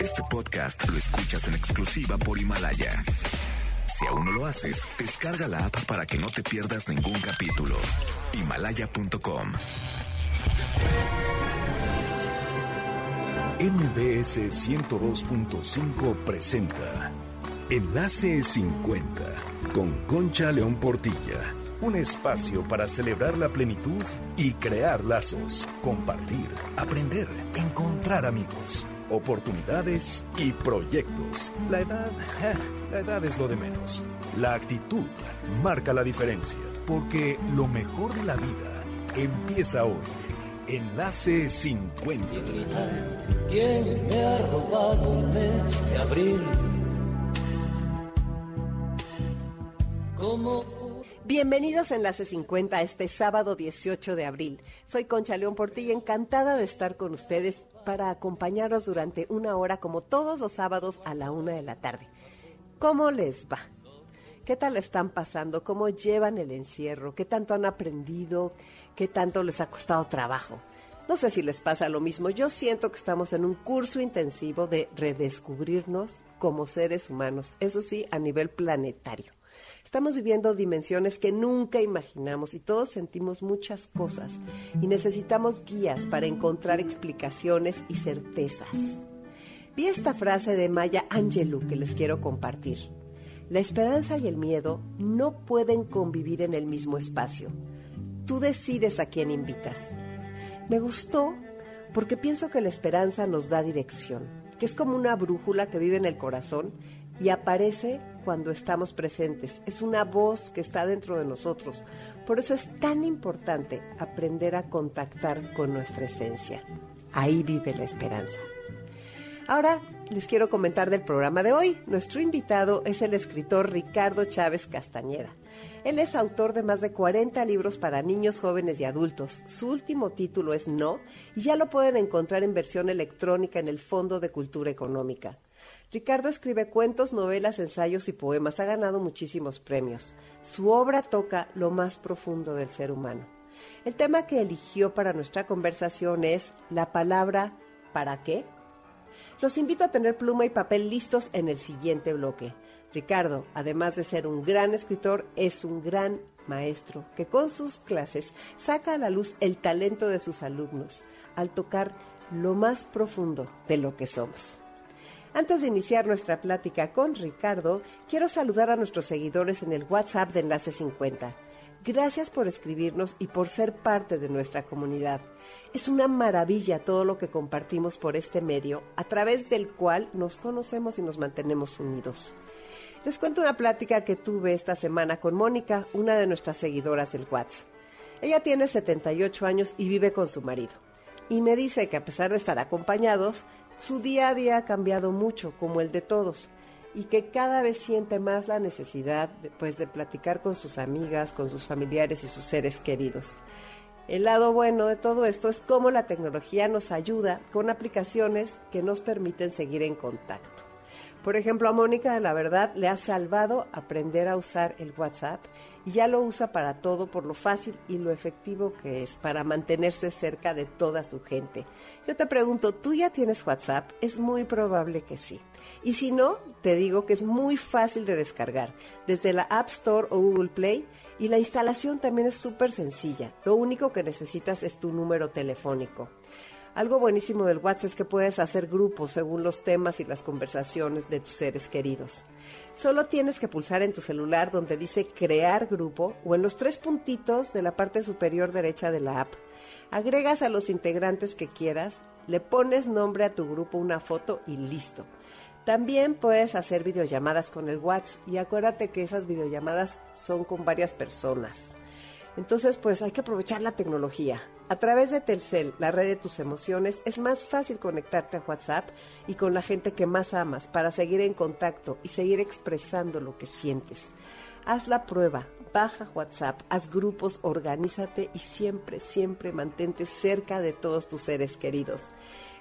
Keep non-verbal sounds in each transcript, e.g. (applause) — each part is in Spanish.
Este podcast lo escuchas en exclusiva por Himalaya. Si aún no lo haces, descarga la app para que no te pierdas ningún capítulo. Himalaya.com. MBS 102.5 presenta Enlace 50 con Concha León Portilla. Un espacio para celebrar la plenitud y crear lazos, compartir, aprender, encontrar amigos, oportunidades y proyectos. La edad, (laughs) la edad es lo de menos. La actitud marca la diferencia, porque lo mejor de la vida empieza hoy. Enlace 50. ¿Quién me ha robado el mes de abril? Bienvenidos a Enlace 50 este sábado 18 de abril. Soy Concha León Portilla, encantada de estar con ustedes para acompañarlos durante una hora como todos los sábados a la una de la tarde. ¿Cómo les va? ¿Qué tal están pasando? ¿Cómo llevan el encierro? ¿Qué tanto han aprendido? ¿Qué tanto les ha costado trabajo? No sé si les pasa lo mismo. Yo siento que estamos en un curso intensivo de redescubrirnos como seres humanos, eso sí, a nivel planetario. Estamos viviendo dimensiones que nunca imaginamos y todos sentimos muchas cosas y necesitamos guías para encontrar explicaciones y certezas. Vi esta frase de Maya Angelou que les quiero compartir. La esperanza y el miedo no pueden convivir en el mismo espacio. Tú decides a quién invitas. Me gustó porque pienso que la esperanza nos da dirección, que es como una brújula que vive en el corazón y aparece cuando estamos presentes. Es una voz que está dentro de nosotros. Por eso es tan importante aprender a contactar con nuestra esencia. Ahí vive la esperanza. Ahora les quiero comentar del programa de hoy. Nuestro invitado es el escritor Ricardo Chávez Castañeda. Él es autor de más de 40 libros para niños, jóvenes y adultos. Su último título es No y ya lo pueden encontrar en versión electrónica en el Fondo de Cultura Económica. Ricardo escribe cuentos, novelas, ensayos y poemas. Ha ganado muchísimos premios. Su obra toca lo más profundo del ser humano. El tema que eligió para nuestra conversación es la palabra ¿para qué? Los invito a tener pluma y papel listos en el siguiente bloque. Ricardo, además de ser un gran escritor, es un gran maestro que con sus clases saca a la luz el talento de sus alumnos al tocar lo más profundo de lo que somos. Antes de iniciar nuestra plática con Ricardo, quiero saludar a nuestros seguidores en el WhatsApp de Enlace 50. Gracias por escribirnos y por ser parte de nuestra comunidad. Es una maravilla todo lo que compartimos por este medio, a través del cual nos conocemos y nos mantenemos unidos. Les cuento una plática que tuve esta semana con Mónica, una de nuestras seguidoras del WhatsApp. Ella tiene 78 años y vive con su marido. Y me dice que a pesar de estar acompañados, su día a día ha cambiado mucho, como el de todos, y que cada vez siente más la necesidad pues, de platicar con sus amigas, con sus familiares y sus seres queridos. El lado bueno de todo esto es cómo la tecnología nos ayuda con aplicaciones que nos permiten seguir en contacto. Por ejemplo, a Mónica, la verdad, le ha salvado aprender a usar el WhatsApp y ya lo usa para todo por lo fácil y lo efectivo que es para mantenerse cerca de toda su gente. Yo te pregunto, ¿tú ya tienes WhatsApp? Es muy probable que sí. Y si no, te digo que es muy fácil de descargar desde la App Store o Google Play y la instalación también es súper sencilla. Lo único que necesitas es tu número telefónico. Algo buenísimo del WhatsApp es que puedes hacer grupos según los temas y las conversaciones de tus seres queridos. Solo tienes que pulsar en tu celular donde dice crear grupo o en los tres puntitos de la parte superior derecha de la app. Agregas a los integrantes que quieras, le pones nombre a tu grupo, una foto y listo. También puedes hacer videollamadas con el WhatsApp y acuérdate que esas videollamadas son con varias personas. Entonces, pues hay que aprovechar la tecnología. A través de Telcel, la red de tus emociones, es más fácil conectarte a WhatsApp y con la gente que más amas para seguir en contacto y seguir expresando lo que sientes. Haz la prueba, baja WhatsApp, haz grupos, organízate y siempre, siempre mantente cerca de todos tus seres queridos.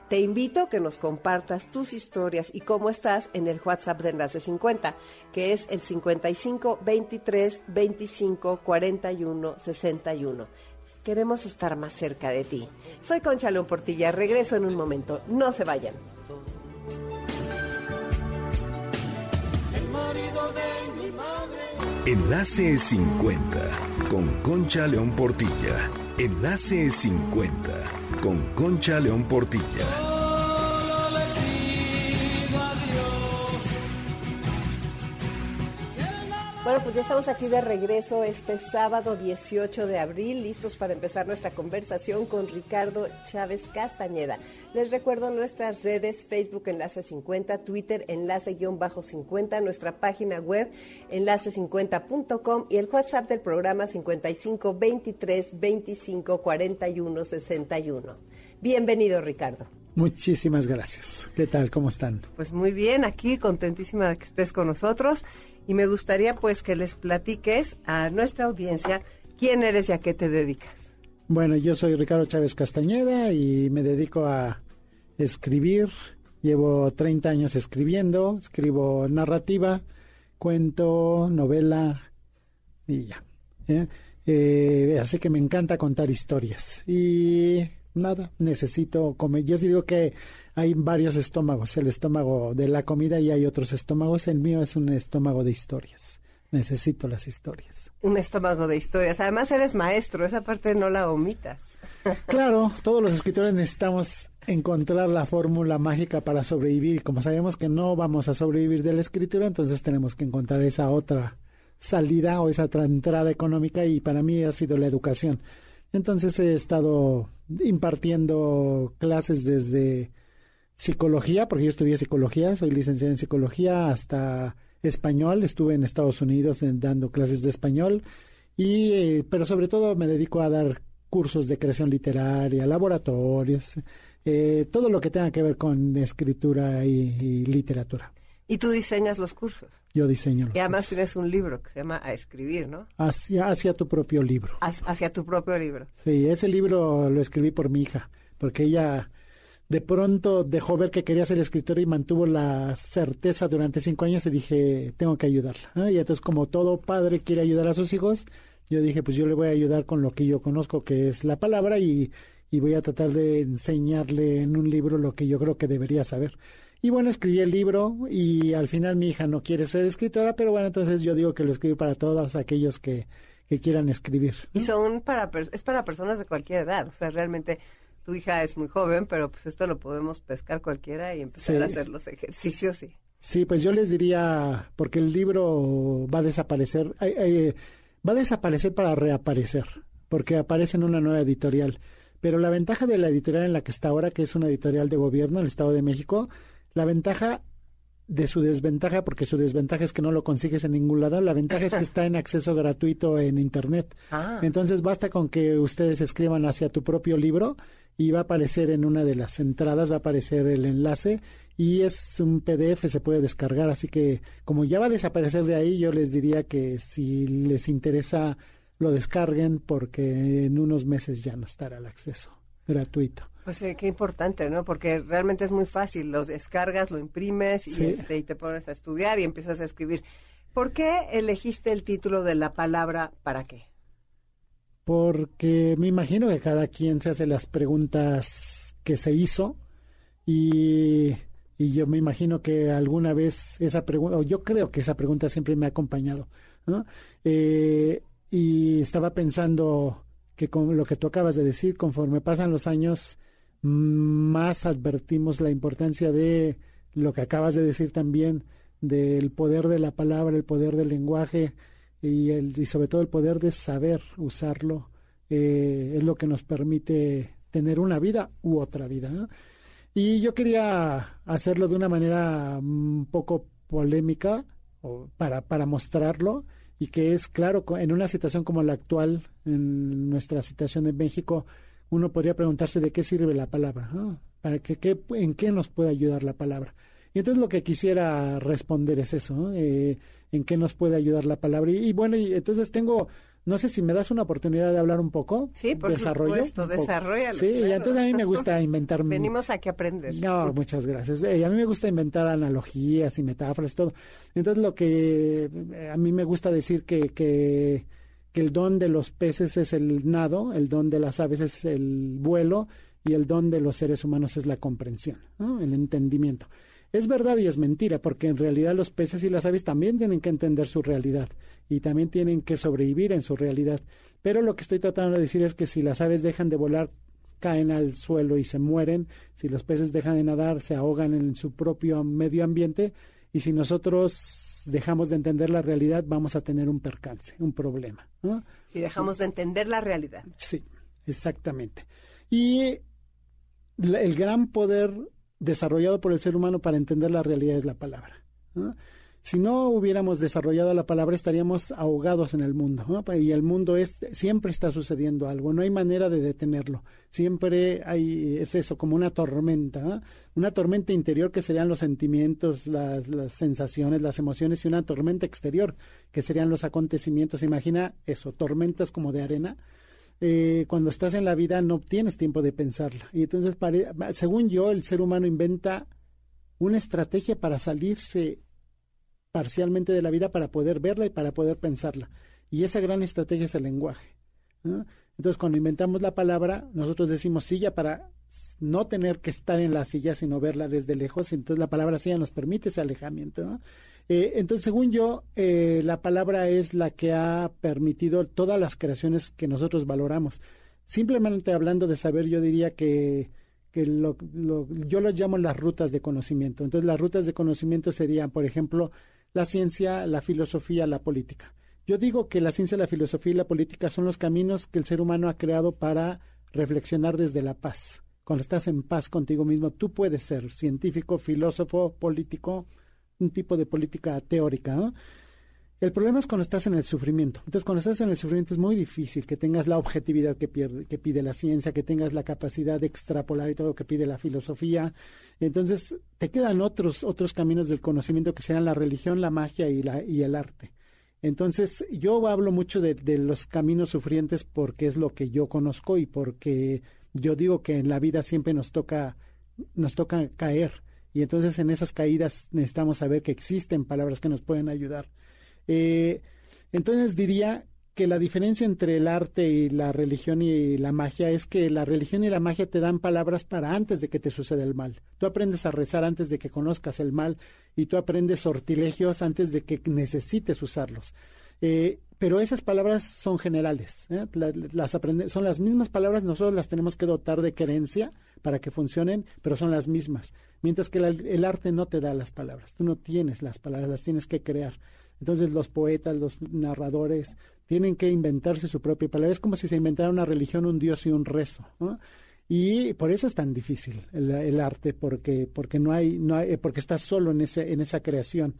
Te invito a que nos compartas tus historias y cómo estás en el WhatsApp de Enlace 50, que es el 55 23 25 41 61. Queremos estar más cerca de ti. Soy Concha León Portilla, regreso en un momento. No se vayan. Enlace 50 con Concha León Portilla. Enlace 50 con Concha León Portilla. Pues ya estamos aquí de regreso este sábado 18 de abril, listos para empezar nuestra conversación con Ricardo Chávez Castañeda. Les recuerdo nuestras redes, Facebook Enlace 50, Twitter Enlace-50, nuestra página web enlace50.com y el WhatsApp del programa 55 23 25 41 61. Bienvenido, Ricardo. Muchísimas gracias. ¿Qué tal? ¿Cómo están? Pues muy bien, aquí contentísima de que estés con nosotros y me gustaría pues que les platiques a nuestra audiencia quién eres y a qué te dedicas. Bueno, yo soy Ricardo Chávez Castañeda y me dedico a escribir. Llevo 30 años escribiendo, escribo narrativa, cuento, novela y ya. ¿eh? Eh, así que me encanta contar historias. Y nada, necesito comer. Yo digo que hay varios estómagos, el estómago de la comida y hay otros estómagos. El mío es un estómago de historias. Necesito las historias. Un estómago de historias. Además eres maestro, esa parte no la omitas. (laughs) Claro, todos los escritores necesitamos encontrar la fórmula mágica para sobrevivir. Como sabemos que no vamos a sobrevivir de la escritura, entonces tenemos que encontrar esa otra salida o esa otra entrada económica y para mí ha sido la educación. Entonces he estado impartiendo clases desde psicología, porque yo estudié psicología, soy licenciada en psicología, hasta español, estuve en Estados Unidos dando clases de español, y, eh, pero sobre todo me dedico a dar cursos de creación literaria, laboratorios, eh, todo lo que tenga que ver con escritura y, literatura. Y tú diseñas los cursos. Yo diseño. Los y además tienes un libro que se llama A Escribir, ¿no? Hacia, hacia tu propio libro. Hacia tu propio libro. Sí, ese libro lo escribí por mi hija, porque ella de pronto dejó ver que quería ser escritora y mantuvo la certeza durante cinco años y dije, tengo que ayudarla. Y entonces, como todo padre quiere ayudar a sus hijos, yo dije, pues yo le voy a ayudar con lo que yo conozco, que es la palabra, y, y voy a tratar de enseñarle en un libro lo que yo creo que debería saber. Y bueno, escribí el libro y al final mi hija no quiere ser escritora, pero bueno, entonces yo digo que lo escribí para todos aquellos que, que quieran escribir. Y son para, es para personas de cualquier edad, o sea, realmente tu hija es muy joven, pero pues esto lo podemos pescar cualquiera y empezar a hacer los ejercicios, sí. Sí, pues yo les diría, porque el libro va a desaparecer, va a desaparecer para reaparecer, porque aparece en una nueva editorial. Pero la ventaja de la editorial en la que está ahora, que es una editorial de gobierno, el Estado de México, la ventaja de su desventaja, porque su desventaja es que no lo consigues en ningún lado, la ventaja es que está en acceso gratuito en Internet. (laughs) Ah. Entonces basta con que ustedes escriban hacia tu propio libro y va a aparecer en una de las entradas, va a aparecer el enlace y es un PDF, se puede descargar, así que como ya va a desaparecer de ahí, yo les diría que si les interesa lo descarguen porque en unos meses ya no estará el acceso gratuito. Pues eh, qué importante, ¿no? Porque realmente es muy fácil, los descargas, lo imprimes y, este, y te pones a estudiar y empiezas a escribir. ¿Por qué elegiste el título de la palabra para qué? Porque me imagino que cada quien se hace las preguntas que se hizo y, yo me imagino que alguna vez esa pregunta, o yo creo que esa pregunta siempre me ha acompañado, eh, y estaba pensando que con lo que tú acabas de decir, conforme pasan los años, más advertimos la importancia de lo que acabas de decir también, del poder de la palabra, el poder del lenguaje, y, el, y sobre todo el poder de saber usarlo eh, es lo que nos permite tener una vida u otra vida. Y yo quería hacerlo de una manera un poco polémica para, para mostrarlo y que es claro, en una situación como la actual, en nuestra situación en México, uno podría preguntarse de qué sirve la palabra, para que, qué, en qué nos puede ayudar la palabra. Y entonces lo que quisiera responder es eso, eh, en qué nos puede ayudar la palabra. Y, bueno, y entonces tengo, no sé si me das una oportunidad de hablar un poco. Sí, por desarrollo, supuesto, desarrollalo. Sí, y entonces a mí me gusta inventar. Venimos aquí a aprender. No, muchas gracias. Eh, a mí me gusta inventar analogías y metáforas, todo. Entonces lo que eh, a mí me gusta decir que, que, que el don de los peces es el nado, el don de las aves es el vuelo y el don de los seres humanos es la comprensión, el entendimiento. Es verdad y es mentira, porque en realidad los peces y las aves también tienen que entender su realidad y también tienen que sobrevivir en su realidad. Pero lo que estoy tratando de decir es que si las aves dejan de volar, caen al suelo y se mueren, si los peces dejan de nadar, se ahogan en su propio medio ambiente, y si nosotros dejamos de entender la realidad, vamos a tener un percance, un problema. Si dejamos de entender la realidad. Sí, exactamente. Y el gran poder desarrollado por el ser humano para entender la realidad es la palabra. Si no hubiéramos desarrollado la palabra, estaríamos ahogados en el mundo. Y el mundo es, siempre está sucediendo algo, no hay manera de detenerlo. Siempre hay, es eso, como una tormenta. Una tormenta interior que serían los sentimientos, las, las, sensaciones, las emociones, y una tormenta exterior que serían los acontecimientos. Imagina eso, tormentas como de arena eh, cuando estás en la vida no tienes tiempo de pensarla. Y entonces, según yo, el ser humano inventa una estrategia para salirse parcialmente de la vida para poder verla y para poder pensarla. Y esa gran estrategia es el lenguaje. Entonces, cuando inventamos la palabra, nosotros decimos silla para no tener que estar en la silla, sino verla desde lejos. Entonces, la palabra silla nos permite ese alejamiento. ¿no? Eh, entonces, según yo, eh, la palabra es la que ha permitido todas las creaciones que nosotros valoramos. Simplemente hablando de saber, yo diría que, que lo, yo lo llamo las rutas de conocimiento. Entonces, las rutas de conocimiento serían, por ejemplo, la ciencia, la filosofía, la política. Yo digo que la ciencia, la filosofía y la política son los caminos que el ser humano ha creado para reflexionar desde la paz. Cuando estás en paz contigo mismo, tú puedes ser científico, filósofo, político, un tipo de política teórica. El problema es cuando estás en el sufrimiento. Entonces, cuando estás en el sufrimiento es muy difícil que tengas la objetividad que, que pide la ciencia, que tengas la capacidad de extrapolar y todo lo que pide la filosofía. Entonces, te quedan otros, otros caminos del conocimiento que serán la religión, la magia y, la, y el arte. Entonces, yo hablo mucho de, de los caminos sufrientes porque es lo que yo conozco y porque yo digo que en la vida siempre nos toca, nos toca caer y entonces en esas caídas necesitamos saber que existen palabras que nos pueden ayudar. Eh, entonces diría que la diferencia entre el arte y la religión y la magia es que la religión y la magia te dan palabras para antes de que te suceda el mal. Tú aprendes a rezar antes de que conozcas el mal y tú aprendes sortilegios antes de que necesites usarlos. Eh, pero esas palabras son generales, ¿eh? son las mismas palabras, nosotros las tenemos que dotar de creencia para que funcionen, pero son las mismas. Mientras que el arte no te da las palabras, tú no tienes las palabras, las tienes que crear. Entonces los poetas, los narradores tienen que inventarse su propia palabra. Es como si se inventara una religión, un dios y un rezo. Y por eso es tan difícil el, arte, porque, porque no hay, no hay, porque estás solo en ese, en esa creación.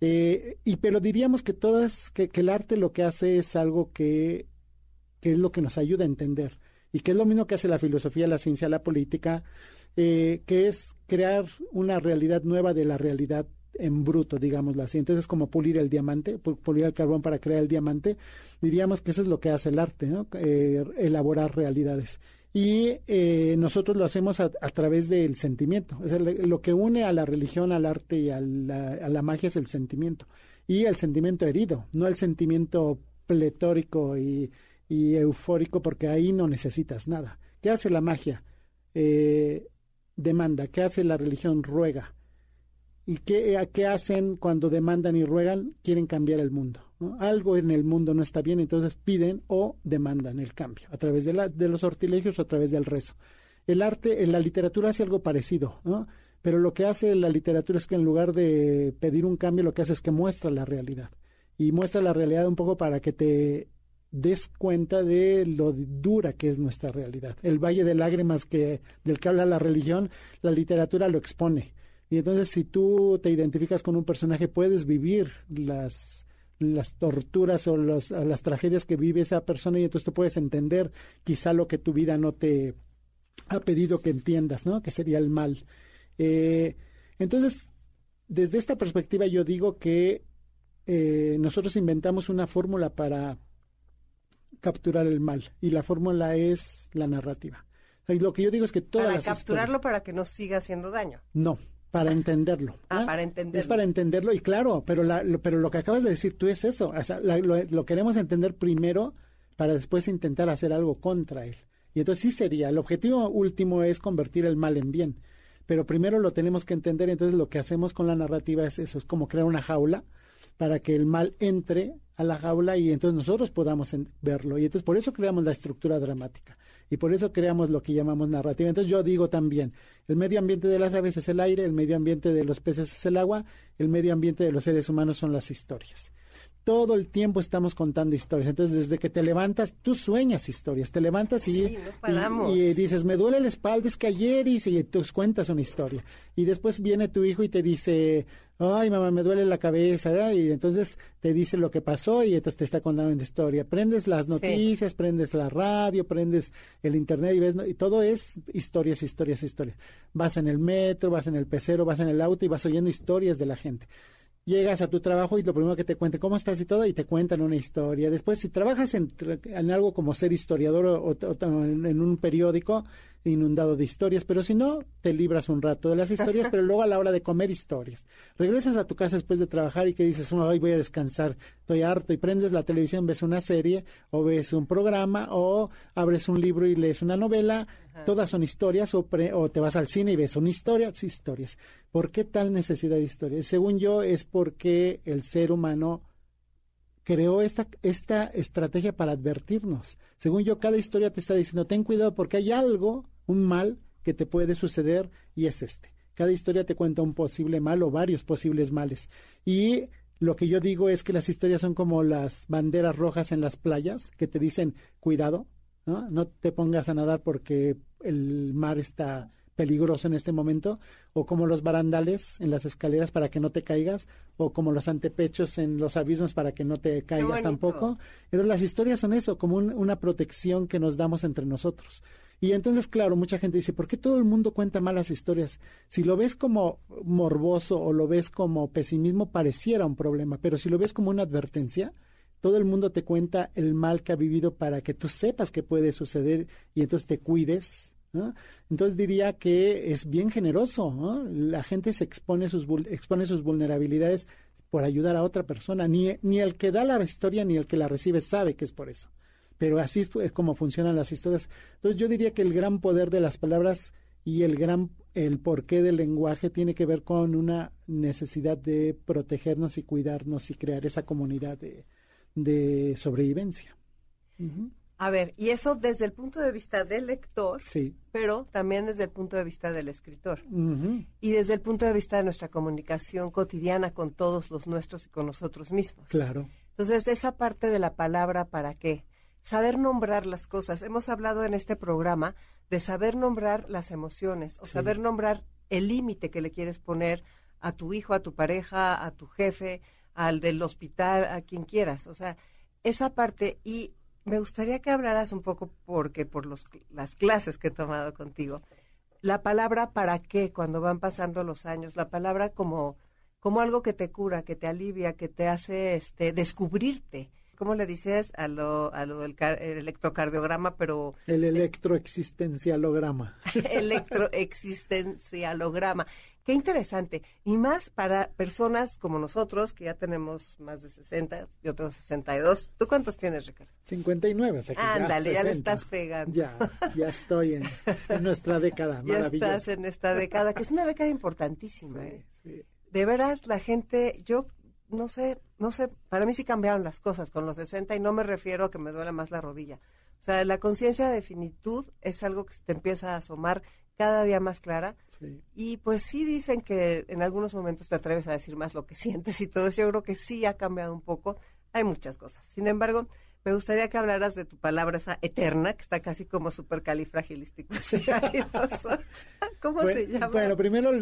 Eh, y pero diríamos que todas, que, el arte lo que hace es algo que, que, es lo que nos ayuda a entender y que es lo mismo que hace la filosofía, la ciencia, la política, eh, que es crear una realidad nueva de la realidad en bruto, digámoslo así. Entonces, como pulir el diamante, pulir el carbón para crear el diamante, diríamos que eso es lo que hace el arte, ¿no? Eh, elaborar realidades y eh, nosotros lo hacemos a, través del sentimiento. lo que une a la religión, al arte y a la, magia es el sentimiento. Y el sentimiento herido, no el sentimiento pletórico y, eufórico, porque ahí no necesitas nada. ¿Qué hace la magia? Eh, demanda. ¿Qué hace la religión? Ruega. ¿Y qué, qué hacen cuando demandan y ruegan? Quieren cambiar el mundo. Algo en el mundo no está bien, entonces piden o demandan el cambio a través de, la, de los sortilegios o a través del rezo. El arte, en la literatura hace algo parecido, ¿no? pero lo que hace la literatura es que en lugar de pedir un cambio, lo que hace es que muestra la realidad. Y muestra la realidad un poco para que te des cuenta de lo dura que es nuestra realidad. El valle de lágrimas que, del que habla la religión, la literatura lo expone. Y entonces si tú te identificas con un personaje, puedes vivir las las torturas o las tragedias que vive esa persona y entonces tú puedes entender quizá lo que tu vida no te ha pedido que entiendas, ¿no? Que sería el mal. Eh, entonces, desde esta perspectiva yo digo que eh, nosotros inventamos una fórmula para capturar el mal y la fórmula es la narrativa. Y lo que yo digo es que todas para capturarlo para que no siga haciendo daño. No, para entenderlo. Ah, para entenderlo. Es para entenderlo y claro, pero, lo, pero lo que acabas de decir tú es eso. O sea, lo, queremos entender primero para después intentar hacer algo contra él. Y entonces sí sería, el objetivo último es convertir el mal en bien. pero primero lo tenemos que entender, entonces lo que hacemos con la narrativa es eso, es como crear una jaula para que el mal entre a la jaula y entonces nosotros podamos verlo. Y entonces por eso creamos la estructura dramática y por eso creamos lo que llamamos narrativa. Entonces yo digo también, el medio ambiente de las aves es el aire, el medio ambiente de los peces es el agua, el medio ambiente de los seres humanos son las historias todo el tiempo estamos contando historias. Entonces, desde que te levantas, tú sueñas historias. Te levantas y, y, dices, me duele la espalda, es que ayer hice, y tú cuentas una historia. Y después viene tu hijo y te dice, ay, mamá, me duele la cabeza, y entonces te dice lo que pasó y entonces te está contando una historia. Prendes las noticias, prendes la radio, prendes el internet y ves, y todo es historias, historias, historias. Vas en el metro, vas en el pecero, vas en el auto y vas oyendo historias de la gente llegas a tu trabajo y lo primero que te cuente cómo estás y todo y te cuentan una historia. Después, si trabajas en, algo como ser historiador o, en, un periódico, inundado de historias, pero si no, te libras un rato de las historias, (laughs) pero luego a la hora de comer historias. Regresas a tu casa después de trabajar y que dices, hoy voy a descansar, estoy harto, y prendes la televisión, ves una serie, o ves un programa, o abres un libro y lees una novela, todas son historias, o, o te vas al cine y ves una historia, sí, historias. ¿Por qué tal necesidad de historias? Según yo, es porque el ser humano creó esta, esta estrategia para advertirnos. Según yo, cada historia te está diciendo, ten cuidado porque hay algo, un mal que te puede suceder y es este. Cada historia te cuenta un posible mal o varios posibles males. Y lo que yo digo es que las historias son como las banderas rojas en las playas que te dicen, cuidado, no, no te pongas a nadar porque el mar está peligroso en este momento, o como los barandales en las escaleras para que no te caigas, o como los antepechos en los abismos para que no te caigas tampoco. Entonces las historias son eso, como una protección que nos damos entre nosotros. Y entonces, claro, mucha gente dice, ¿por qué todo el mundo cuenta malas historias? Si lo ves como morboso o lo ves como pesimismo, pareciera un problema, pero si lo ves como una advertencia, todo el mundo te cuenta el mal que ha vivido para que tú sepas que puede suceder y entonces te cuides entonces diría que es bien generoso. La gente se expone sus, expone sus vulnerabilidades por ayudar a otra persona. Ni, el que da la historia ni el que la recibe sabe que es por eso. Pero así es como funcionan las historias. Entonces yo diría que el gran poder de las palabras y el gran el porqué del lenguaje tiene que ver con una necesidad de protegernos y cuidarnos y crear esa comunidad de, de sobrevivencia. A ver, y eso desde el punto de vista del lector, sí. pero también desde el punto de vista del escritor. Y desde el punto de vista de nuestra comunicación cotidiana con todos los nuestros y con nosotros mismos. Claro. Entonces, esa parte de la palabra, ¿para qué? Saber nombrar las cosas. Hemos hablado en este programa de saber nombrar las emociones o saber nombrar el límite que le quieres poner a tu hijo, a tu pareja, a tu jefe, al del hospital, a quien quieras. O sea, esa parte y me gustaría que hablaras un poco, porque por los, las clases que he tomado contigo, la palabra para qué cuando van pasando los años, la palabra como, como algo que te cura, que te alivia, que te hace este, descubrirte. ¿Cómo le dices a lo, a lo del electrocardiograma, pero... El electroexistencialograma. (laughs) electroexistencialograma. Qué interesante. Y más para personas como nosotros, que ya tenemos más de 60, yo tengo 62. ¿Tú cuántos tienes, Ricardo? 59. O sea Ándale, ya, le estás pegando. Ya, ya estoy en, nuestra década. (laughs) Ya estás en esta década, que es una década importantísima. ¿eh? De veras, la gente, yo no sé, no sé, para mí sí cambiaron las cosas con los 60 y no me refiero a que me duele más la rodilla. O sea, la conciencia de finitud es algo que se te empieza a asomar cada día más clara. Y pues sí dicen que en algunos momentos te atreves a decir más lo que (laughs) sientes y todo eso. Yo creo que sí ha cambiado un poco. Hay muchas cosas. Sin embargo, me gustaría que hablaras de tu palabra esa eterna, que está casi como supercalifragilístico. (laughs) ¿Cómo se llama? Bueno, primero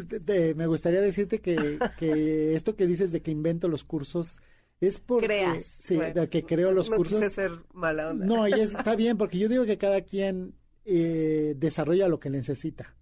me gustaría decirte que, que esto que dices de que invento los cursos es porque Creas. sí, de que creo los no cursos. ser mala onda. No, y (laughs) está bien porque yo digo que cada quien eh, desarrolla lo que necesita.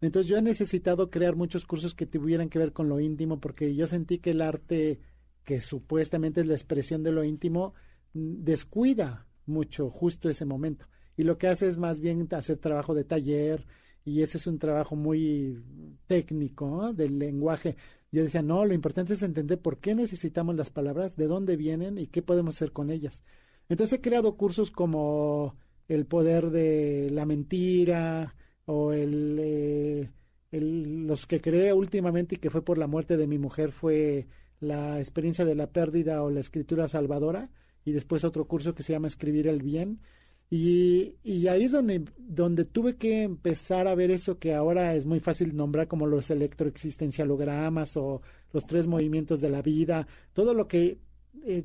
Entonces yo he necesitado crear muchos cursos que tuvieran que ver con lo íntimo porque yo sentí que el arte, que supuestamente es la expresión de lo íntimo, mm, descuida mucho justo ese momento. Y lo que hace es más bien hacer trabajo de taller y ese es un trabajo muy técnico del lenguaje. Yo decía, no, lo importante es entender por qué necesitamos las palabras, de dónde vienen y qué podemos hacer con ellas. Entonces he creado cursos como el poder de la mentira o el, eh, los que creé últimamente y que fue por la muerte de mi mujer fue la experiencia de la pérdida o la escritura salvadora y después otro curso que se llama Escribir el Bien. Y, y ahí es donde, donde tuve que empezar a ver eso que ahora es muy fácil nombrar como los electroexistencialogramas o los tres movimientos de la vida, todo lo que eh,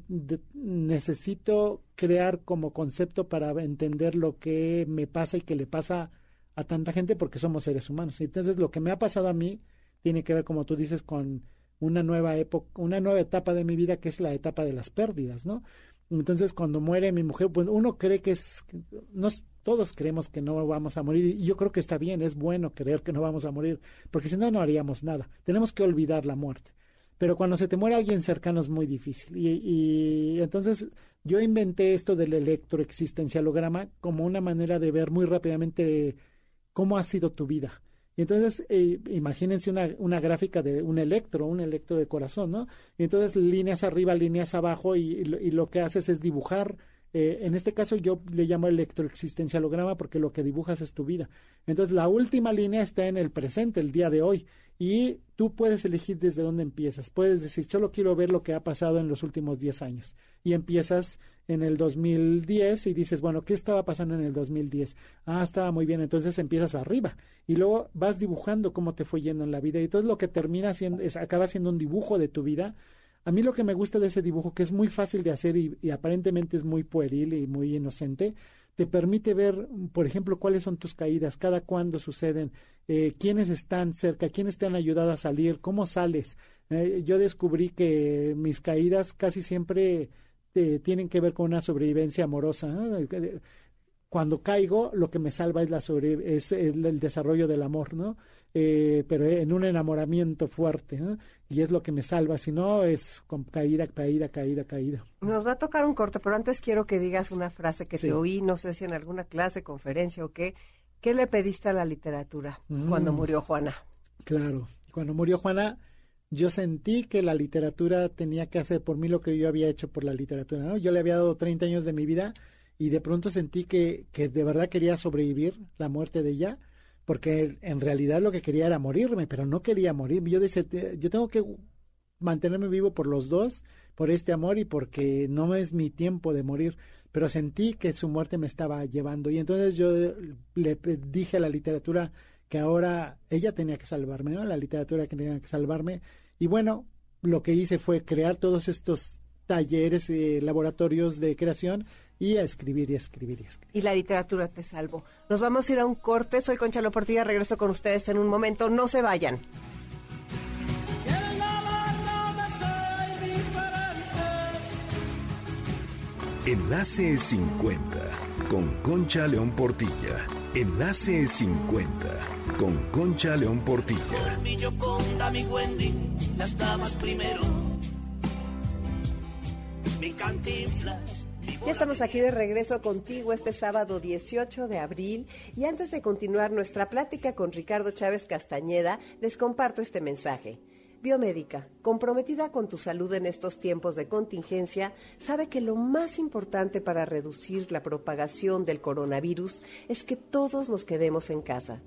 necesito crear como concepto para entender lo que me pasa y que le pasa a tanta gente porque somos seres humanos. Entonces lo que me ha pasado a mí tiene que ver, como tú dices, con una nueva época, una nueva etapa de mi vida que es la etapa de las pérdidas, ¿no? Entonces cuando muere mi mujer, pues uno cree que es, nos, todos creemos que no vamos a morir y yo creo que está bien, es bueno creer que no vamos a morir, porque si no, no haríamos nada. Tenemos que olvidar la muerte. Pero cuando se te muere alguien cercano es muy difícil. Y, y entonces yo inventé esto del electroexistencialograma como una manera de ver muy rápidamente cómo ha sido tu vida. Y entonces, eh, imagínense una, gráfica de un electro, un electro de corazón, ¿no? Y entonces, líneas arriba, líneas abajo, y, y lo que haces es dibujar eh, en este caso yo le llamo electroexistencialograma porque lo que dibujas es tu vida. Entonces la última línea está en el presente, el día de hoy, y tú puedes elegir desde dónde empiezas. Puedes decir, solo quiero ver lo que ha pasado en los últimos 10 años. Y empiezas en el 2010 y dices, bueno, ¿qué estaba pasando en el 2010? Ah, estaba muy bien. Entonces empiezas arriba y luego vas dibujando cómo te fue yendo en la vida. Y todo lo que termina siendo, es, acaba siendo un dibujo de tu vida a mí lo que me gusta de ese dibujo, que es muy fácil de hacer y, aparentemente es muy pueril y muy inocente, te permite ver, por ejemplo, cuáles son tus caídas, cada cuándo suceden, eh, quiénes están cerca, quiénes te han ayudado a salir, cómo sales. Eh, yo descubrí que mis caídas casi siempre eh, tienen que ver con una sobrevivencia amorosa cuando caigo, lo que me salva es, la sobre, es el, desarrollo del amor, ¿no? Eh, pero en un enamoramiento fuerte, y es lo que me salva, si no es con caída, caída, caída, caída. Nos va a tocar un corte, pero antes quiero que digas una frase que te oí, no sé si en alguna clase, conferencia o qué. ¿Qué le pediste a la literatura cuando mm. murió Juana? Claro, cuando murió Juana, yo sentí que la literatura tenía que hacer por mí lo que yo había hecho por la literatura, ¿no? Yo le había dado 30 años de mi vida y de pronto sentí que, que de verdad quería sobrevivir la muerte de ella, porque en realidad lo que quería era morirme, pero no quería morir. Yo decía, yo tengo que mantenerme vivo por los dos, por este amor y porque no es mi tiempo de morir, pero sentí que su muerte me estaba llevando y entonces yo le dije a la literatura que ahora ella tenía que salvarme, ¿no? La literatura que tenía que salvarme y bueno, lo que hice fue crear todos estos talleres, eh, laboratorios de creación y a escribir y a escribir y a escribir. Y la literatura te salvo. Nos vamos a ir a un corte. Soy Conchalo Portilla. Regreso con ustedes en un momento. No se vayan. Enlace 50 con Concha León Portilla. Enlace 50 con Concha León Portilla. mi Wendy, las damas primero ya estamos aquí de regreso contigo este sábado 18 de abril y antes de continuar nuestra plática con Ricardo Chávez Castañeda, les comparto este mensaje. Biomédica, comprometida con tu salud en estos tiempos de contingencia, sabe que lo más importante para reducir la propagación del coronavirus es que todos nos quedemos en casa.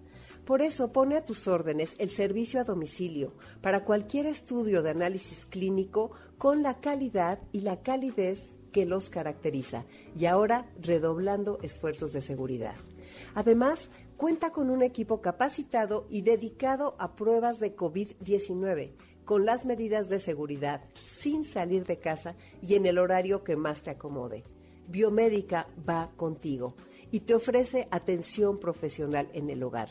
Por eso pone a tus órdenes el servicio a domicilio para cualquier estudio de análisis clínico con la calidad y la calidez que los caracteriza y ahora redoblando esfuerzos de seguridad. Además, cuenta con un equipo capacitado y dedicado a pruebas de COVID-19 con las medidas de seguridad sin salir de casa y en el horario que más te acomode. Biomédica va contigo y te ofrece atención profesional en el hogar.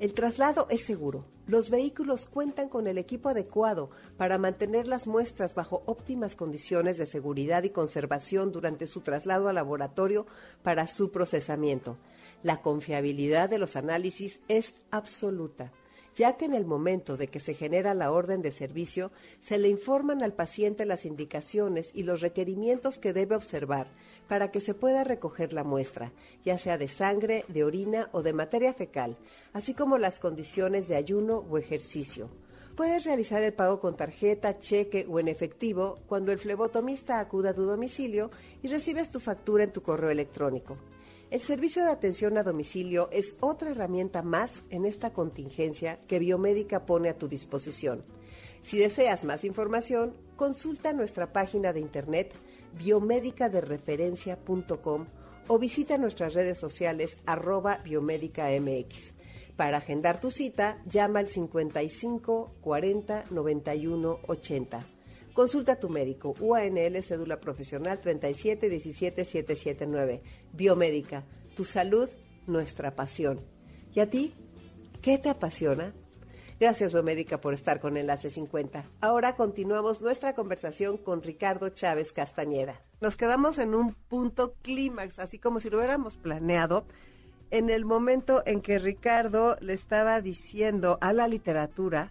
El traslado es seguro. Los vehículos cuentan con el equipo adecuado para mantener las muestras bajo óptimas condiciones de seguridad y conservación durante su traslado al laboratorio para su procesamiento. La confiabilidad de los análisis es absoluta ya que en el momento de que se genera la orden de servicio, se le informan al paciente las indicaciones y los requerimientos que debe observar para que se pueda recoger la muestra, ya sea de sangre, de orina o de materia fecal, así como las condiciones de ayuno o ejercicio. Puedes realizar el pago con tarjeta, cheque o en efectivo cuando el flebotomista acuda a tu domicilio y recibes tu factura en tu correo electrónico. El servicio de atención a domicilio es otra herramienta más en esta contingencia que Biomédica pone a tu disposición. Si deseas más información, consulta nuestra página de internet biomedicadereferencia.com o visita nuestras redes sociales arroba biomédicamx. Para agendar tu cita, llama al 55 40 91 80. Consulta a tu médico. UANL Cédula Profesional 37 17 779. Biomédica. Tu salud, nuestra pasión. ¿Y a ti? ¿Qué te apasiona? Gracias, Biomédica, por estar con Enlace 50. Ahora continuamos nuestra conversación con Ricardo Chávez Castañeda. Nos quedamos en un punto clímax, así como si lo hubiéramos planeado, en el momento en que Ricardo le estaba diciendo a la literatura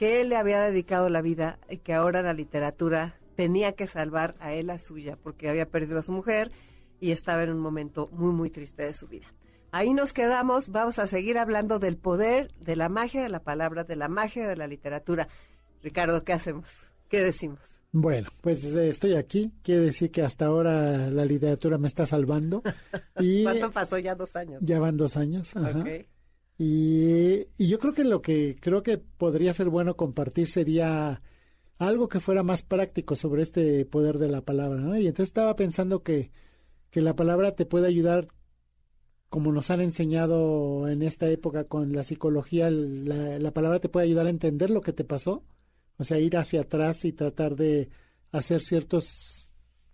que él le había dedicado la vida y que ahora la literatura tenía que salvar a él la suya porque había perdido a su mujer y estaba en un momento muy, muy triste de su vida. Ahí nos quedamos, vamos a seguir hablando del poder, de la magia de la palabra, de la magia de la literatura. Ricardo, ¿qué hacemos? ¿Qué decimos? Bueno, pues eh, estoy aquí. Quiere decir que hasta ahora la literatura me está salvando. (laughs) Y ¿Cuánto pasó? Ya dos años. Ya van dos años. Ajá. Y, yo creo que lo que creo que podría ser bueno compartir sería algo que fuera más práctico sobre este poder de la palabra, ¿no? Y entonces estaba pensando que, que la palabra te puede ayudar, como nos han enseñado en esta época con la psicología, la, la palabra te puede ayudar a entender lo que te pasó, o sea, ir hacia atrás y tratar de hacer ciertos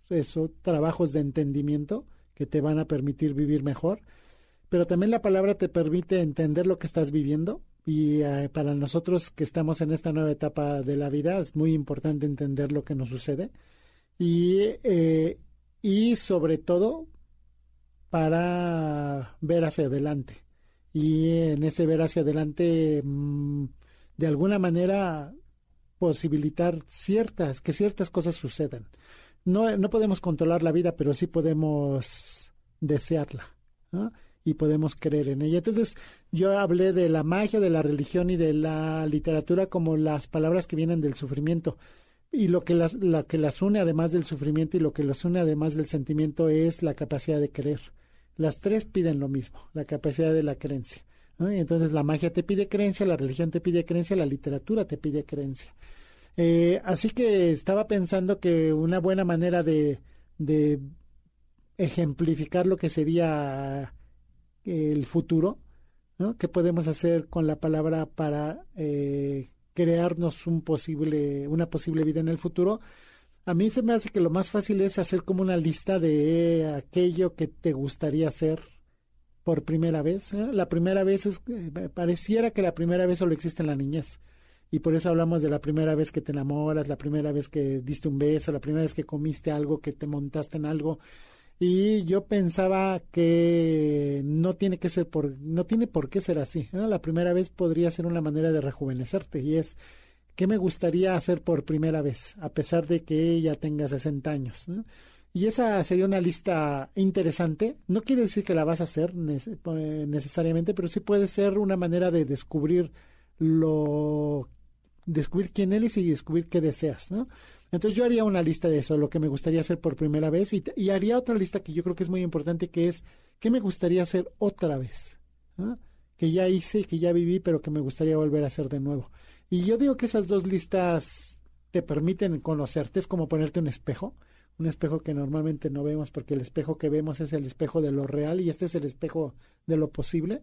eso, trabajos de entendimiento que te van a permitir vivir mejor pero también la palabra te permite entender lo que estás viviendo y eh, para nosotros que estamos en esta nueva etapa de la vida es muy importante entender lo que nos sucede y, eh, y sobre todo para ver hacia adelante y en ese ver hacia adelante mm, de alguna manera posibilitar ciertas que ciertas cosas sucedan no, no podemos controlar la vida pero sí podemos desearla. Y podemos creer en ella. Entonces, yo hablé de la magia, de la religión y de la literatura como las palabras que vienen del sufrimiento. Y lo que las, la que las une además del sufrimiento y lo que las une además del sentimiento es la capacidad de creer. Las tres piden lo mismo, la capacidad de la creencia. Entonces la magia te pide creencia, la religión te pide creencia, la literatura te pide creencia. Eh, así que estaba pensando que una buena manera de, de ejemplificar lo que sería el futuro, ¿no? ¿Qué podemos hacer con la palabra para eh, crearnos un posible, una posible vida en el futuro? A mí se me hace que lo más fácil es hacer como una lista de aquello que te gustaría hacer por primera vez. ¿eh? La primera vez es, eh, pareciera que la primera vez solo existe en la niñez. Y por eso hablamos de la primera vez que te enamoras, la primera vez que diste un beso, la primera vez que comiste algo, que te montaste en algo y yo pensaba que no tiene que ser por no tiene por qué ser así la primera vez podría ser una manera de rejuvenecerte y es qué me gustaría hacer por primera vez a pesar de que ya tenga 60 años y esa sería una lista interesante. No quiere decir que la vas a hacer necesariamente pero sí puede ser una manera de descubrir lo descubrir quién eres y descubrir qué deseas no entonces yo haría una lista de eso, lo que me gustaría hacer por primera vez, y, haría otra lista que yo creo que es muy importante, que es qué me gustaría hacer otra vez, que ya hice, que ya viví, pero que me gustaría volver a hacer de nuevo. Y yo digo que esas dos listas te permiten conocerte, es como ponerte un espejo, un espejo que normalmente no vemos porque el espejo que vemos es el espejo de lo real y este es el espejo de lo posible.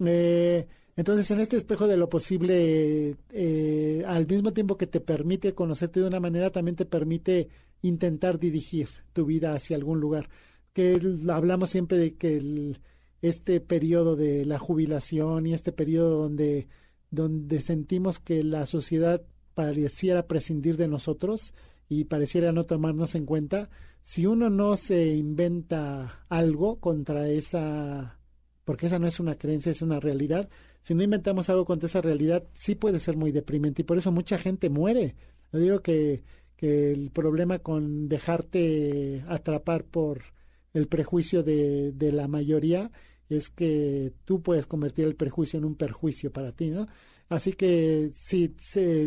Eh, entonces, en este espejo de lo posible, eh, al mismo tiempo que te permite conocerte de una manera, también te permite intentar dirigir tu vida hacia algún lugar. Que hablamos siempre de que este periodo de la jubilación y este periodo donde, donde sentimos que la sociedad pareciera prescindir de nosotros y pareciera no tomarnos en cuenta, si uno no se inventa algo contra esa, porque esa no es una creencia, es una realidad, si no inventamos algo contra esa realidad, sí puede ser muy deprimente y por eso mucha gente muere. Yo digo que, que el problema con dejarte atrapar por el prejuicio de, de la mayoría es que tú puedes convertir el prejuicio en un perjuicio para ti, ¿no? Así que sí,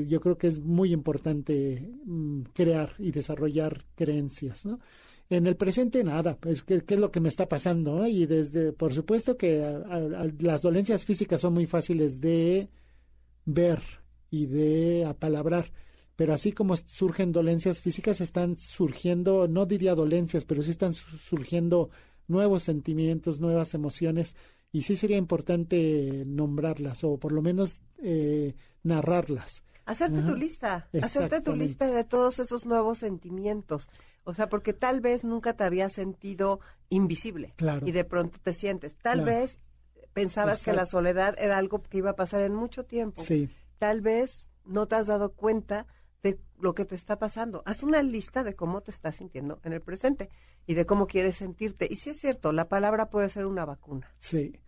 yo creo que es muy importante mm, crear y desarrollar creencias, ¿no? En el presente nada, pues qué, qué es lo que me está pasando. Y desde, por supuesto que las dolencias físicas son muy fáciles de ver y de apalabrar. Pero así como surgen dolencias físicas, están surgiendo, no diría dolencias, pero sí están surgiendo nuevos sentimientos, nuevas emociones, y sí sería importante nombrarlas o por lo menos eh, narrarlas. Hacerte tu lista, hacerte tu lista de todos esos nuevos sentimientos. O sea, porque tal vez nunca te habías sentido invisible y de pronto te sientes. Tal vez pensabas que la soledad era algo que iba a pasar en mucho tiempo. Sí. Tal vez no te has dado cuenta de lo que te está pasando. Haz una lista de cómo te estás sintiendo en el presente y de cómo quieres sentirte. Y si es cierto, la palabra puede ser una vacuna. Sí,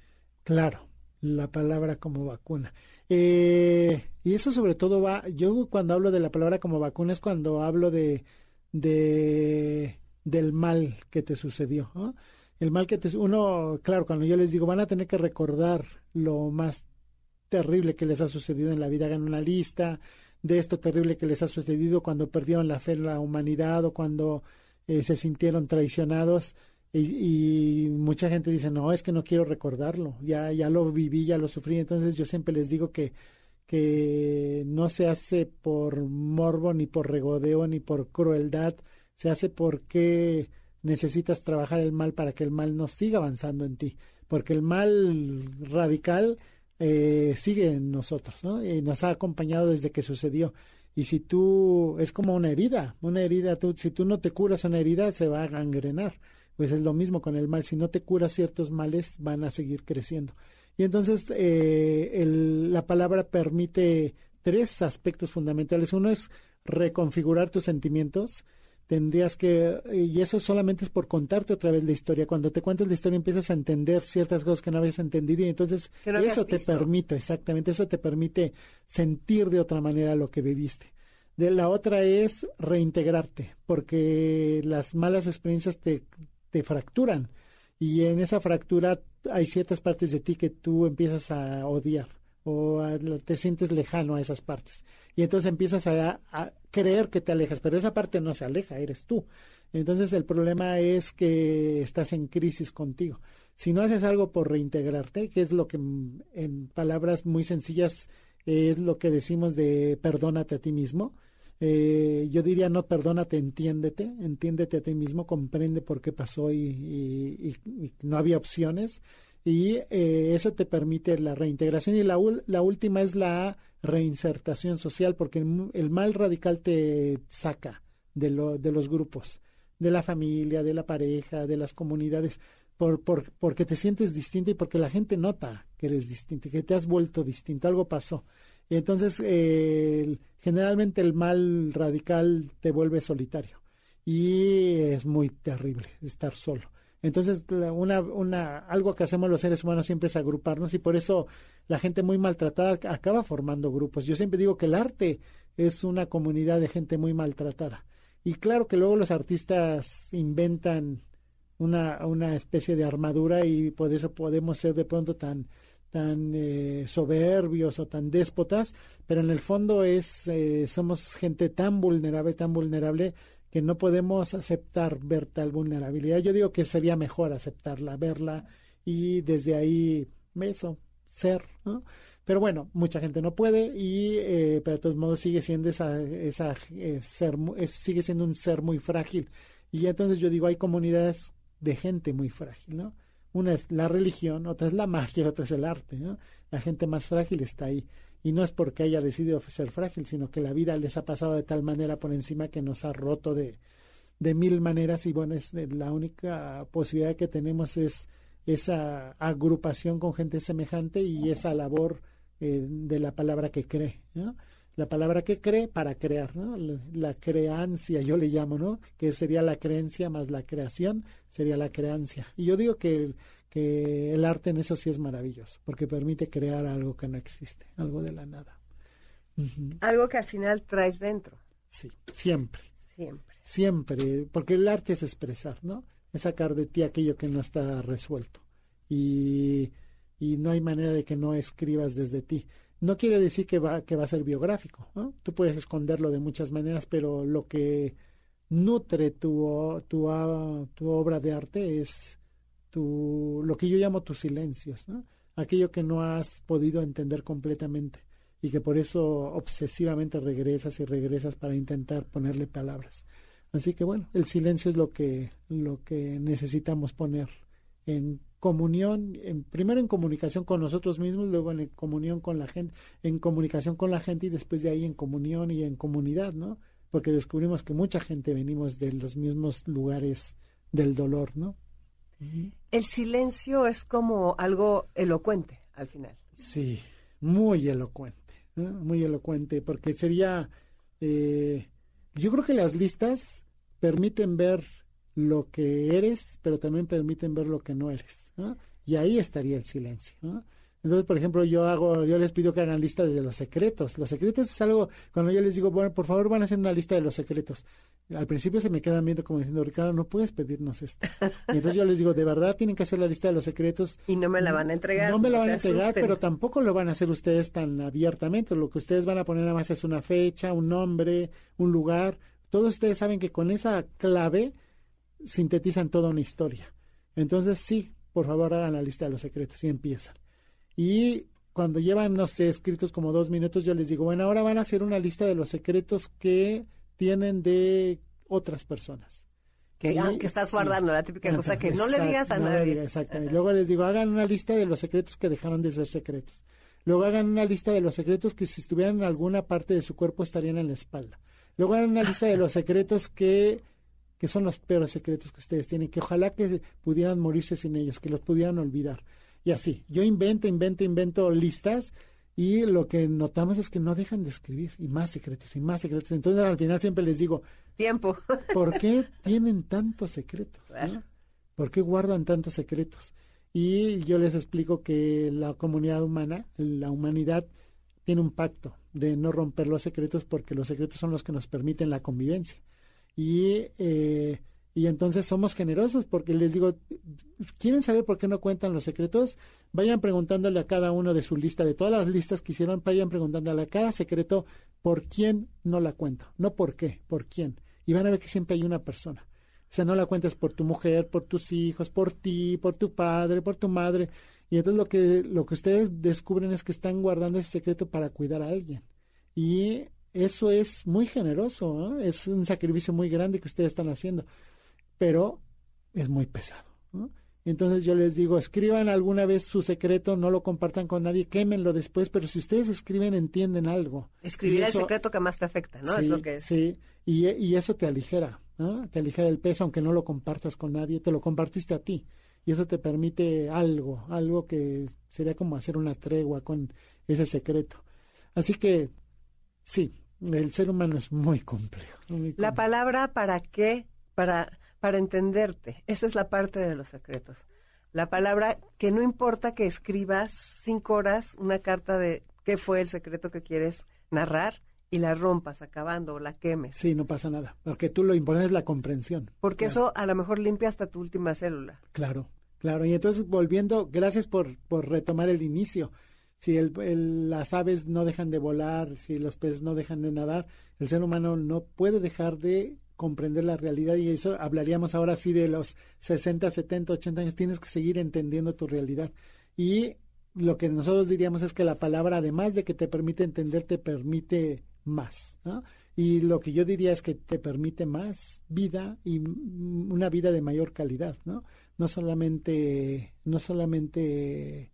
claro, la palabra como vacuna. Eh, y eso sobre todo va, yo cuando hablo de la palabra como vacuna es cuando hablo de, de del mal que te sucedió. El mal que te... Uno, claro, cuando yo les digo, van a tener que recordar lo más terrible que les ha sucedido en la vida, hagan una lista de esto terrible que les ha sucedido cuando perdieron la fe en la humanidad o cuando eh, se sintieron traicionados. Y, mucha gente dice, no, es que no quiero recordarlo, ya, ya lo viví, ya lo sufrí. Entonces yo siempre les digo que, que no se hace por morbo, ni por regodeo, ni por crueldad, se hace porque necesitas trabajar el mal para que el mal no siga avanzando en ti, porque el mal radical eh, sigue en nosotros, ¿no? Y nos ha acompañado desde que sucedió. Y si tú, es como una herida, una herida, tú, si tú no te curas una herida, se va a gangrenar. Pues es lo mismo con el mal, si no te curas ciertos males, van a seguir creciendo. Y entonces eh, el, la palabra permite tres aspectos fundamentales. Uno es reconfigurar tus sentimientos, tendrías que, y eso solamente es por contarte otra vez la historia. Cuando te cuentas la historia empiezas a entender ciertas cosas que no habías entendido y entonces eso te permite, exactamente, eso te permite sentir de otra manera lo que viviste. De la otra es reintegrarte, porque las malas experiencias te, te fracturan y en esa fractura hay ciertas partes de ti que tú empiezas a odiar o te sientes lejano a esas partes. Y entonces empiezas a, creer que te alejas, pero esa parte no se aleja, eres tú. Entonces el problema es que estás en crisis contigo. Si no haces algo por reintegrarte, que es lo que mm, en palabras muy sencillas es lo que decimos de perdónate a ti mismo, eh, yo diría no perdónate, entiéndete, entiéndete a ti mismo, comprende por qué pasó y no había opciones y eh, eso te permite la reintegración y la, la última es la reinsertación social porque el, mal radical te saca de, lo, de los grupos, de la familia, de la pareja, de las comunidades, por, por, porque te sientes distinto y porque la gente nota que eres distinto, que te has vuelto distinto, algo pasó. Y entonces, eh, generalmente el mal radical te vuelve solitario y es muy terrible estar solo. Entonces, una, una, algo que hacemos los seres humanos siempre es agruparnos y por eso la gente muy maltratada acaba formando grupos. Yo siempre digo que el arte es una comunidad de gente muy maltratada. Y claro que luego los artistas inventan una, una especie de armadura y por eso podemos ser de pronto tan, tan eh, soberbios o tan déspotas, pero en el fondo es eh, somos gente tan vulnerable, tan vulnerable que no podemos aceptar ver tal vulnerabilidad. Yo digo que sería mejor aceptarla, verla y desde ahí eso, ser, ¿no? Pero bueno, mucha gente no puede y eh, pero de todos modos sigue siendo esa, esa eh, ser, sigue siendo un ser muy frágil. Y entonces yo digo, hay comunidades de gente muy frágil, ¿no? Una es la religión, otra es la magia, otra es el arte, ¿no? La gente más frágil está ahí y no es porque haya decidido ser frágil, sino que la vida les ha pasado de tal manera por encima que nos ha roto de, de mil maneras y bueno, es la única posibilidad que tenemos es esa agrupación con gente semejante y esa labor eh, de la palabra que cree. La palabra que cree para crear, ¿no? La, creancia, yo le llamo, ¿no? Que sería la creencia más la creación, sería la creancia. Y yo digo que que el arte en eso sí es maravilloso, porque permite crear algo que no existe, algo de la nada. Algo que al final traes dentro. Sí, siempre. Siempre. Siempre, porque el arte es expresar, ¿no? Es sacar de ti aquello que no está resuelto. Y, y no hay manera de que no escribas desde ti. No quiere decir que va, que va a ser biográfico. Tú puedes esconderlo de muchas maneras, pero lo que nutre tu, tu, tu obra de arte es tu, lo que yo llamo tus silencios, ¿no? aquello que no has podido entender completamente y que por eso obsesivamente regresas y regresas para intentar ponerle palabras. Así que bueno, el silencio es lo que, lo que necesitamos poner en comunión, en, primero en comunicación con nosotros mismos, luego en comunión con la gente, en comunicación con la gente y después de ahí en comunión y en comunidad, ¿no? Porque descubrimos que mucha gente venimos de los mismos lugares del dolor, ¿no? El silencio es como algo elocuente al final. Sí, muy elocuente, muy elocuente, porque sería, eh, yo creo que las listas permiten ver lo que eres, pero también permiten ver lo que no eres. Y ahí estaría el silencio. Entonces, por ejemplo, yo hago, yo les pido que hagan listas de los secretos. Los secretos es algo, cuando yo les digo, bueno, por favor van a hacer una lista de los secretos. Al principio se me quedan viendo como diciendo, Ricardo, no puedes pedirnos esto. Y entonces yo les digo, de verdad tienen que hacer la lista de los secretos. Y no me la van a entregar. No me la van a entregar, pero tampoco lo van a hacer ustedes tan abiertamente. Lo que ustedes van a poner nada más es una fecha, un nombre, un lugar. Todos ustedes saben que con esa clave sintetizan toda una historia. Entonces sí, por favor hagan la lista de los secretos y empiezan. Y cuando llevan, no sé, escritos como dos minutos, yo les digo, bueno, ahora van a hacer una lista de los secretos que tienen de otras personas. Que, ah, estás guardando, la típica cosa que no le digas a nadie. exactamente. Luego les digo, hagan una lista de los secretos que dejaron de ser secretos. Luego hagan una lista de los secretos que si estuvieran en alguna parte de su cuerpo estarían en la espalda. Luego hagan una lista de los secretos que, que son los peores secretos que ustedes tienen, que ojalá que pudieran morirse sin ellos, que los pudieran olvidar. Y así, yo invento, invento, invento listas y lo que notamos es que no dejan de escribir y más secretos y más secretos. Entonces al final siempre les digo, tiempo. (laughs) ¿Por qué tienen tantos secretos? ¿Por qué guardan tantos secretos? Y yo les explico que la comunidad humana, la humanidad, tiene un pacto de no romper los secretos porque los secretos son los que nos permiten la convivencia. Y eh, y entonces somos generosos porque les digo, ¿quieren saber por qué no cuentan los secretos? Vayan preguntándole a cada uno de su lista, de todas las listas que hicieron, vayan preguntándole a cada secreto por quién no la cuento, no por qué, por quién. Y van a ver que siempre hay una persona. O sea, no la cuentas por tu mujer, por tus hijos, por ti, por tu padre, por tu madre. Y entonces lo que, lo que ustedes descubren es que están guardando ese secreto para cuidar a alguien. Y eso es muy generoso, es un sacrificio muy grande que ustedes están haciendo pero es muy pesado. Entonces yo les digo, escriban alguna vez su secreto, no lo compartan con nadie, quémenlo después, pero si ustedes escriben, entienden algo. Escribir el secreto que más te afecta, ¿no? Sí, es lo que Sí, y, y, eso te aligera, ¿no? Te aligera el peso, aunque no lo compartas con nadie, te lo compartiste a ti. Y eso te permite algo, algo que sería como hacer una tregua con ese secreto. Así que, sí, el ser humano es muy complejo. Muy complejo. La palabra para qué, para para entenderte. Esa es la parte de los secretos. La palabra que no importa que escribas cinco horas una carta de qué fue el secreto que quieres narrar y la rompas acabando o la quemes. Sí, no pasa nada, porque tú lo importante es la comprensión. Porque eso a lo mejor limpia hasta tu última célula. Claro, claro. Y entonces volviendo, gracias por, por retomar el inicio. Si el, las aves no dejan de volar, si los peces no dejan de nadar, el ser humano no puede dejar de comprender la realidad y eso hablaríamos ahora sí de los 60, 70, 80 años, tienes que seguir entendiendo tu realidad. Y lo que nosotros diríamos es que la palabra, además de que te permite entender, te permite más. Y lo que yo diría es que te permite más vida y una vida de mayor calidad, ¿no? No solamente, no solamente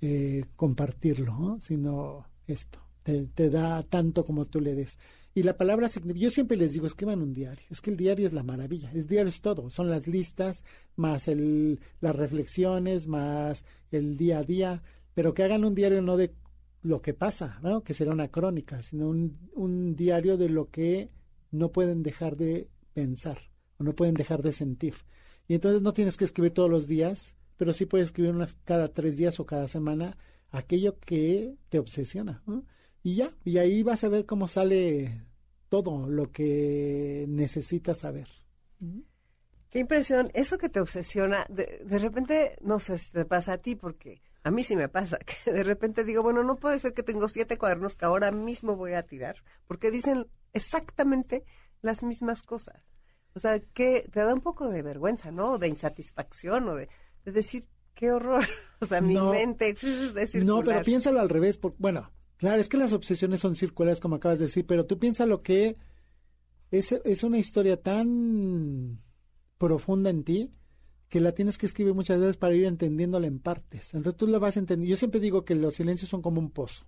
eh, compartirlo, sino esto. Te, te da tanto como tú le des. Y la palabra, yo siempre les digo, escriban un diario. Es que el diario es la maravilla. El diario es todo. Son las listas, más el, las reflexiones, más el día a día. Pero que hagan un diario no de lo que pasa, ¿no? que será una crónica, sino un, un diario de lo que no pueden dejar de pensar o no pueden dejar de sentir. Y entonces no tienes que escribir todos los días, pero sí puedes escribir unas cada tres días o cada semana aquello que te obsesiona. Y ya, y ahí vas a ver cómo sale todo lo que necesitas saber. Qué impresión, eso que te obsesiona, de, de, repente, no sé si te pasa a ti, porque a mí sí me pasa, (laughs) que de repente digo, bueno, no puede ser que tengo siete cuadernos que ahora mismo voy a tirar, porque dicen exactamente las mismas cosas. O sea, que te da un poco de vergüenza, ¿no? De insatisfacción o de, decir, qué horror. (laughs) O sea, mi mente (laughs) es No, pero piénsalo al revés. bueno, claro, es que las obsesiones son circulares, como acabas de decir, pero tú piensa lo que es, es una historia tan profunda en ti que la tienes que escribir muchas veces para ir entendiéndola en partes. Entonces tú la vas a entender. Yo siempre digo que los silencios son como un pozo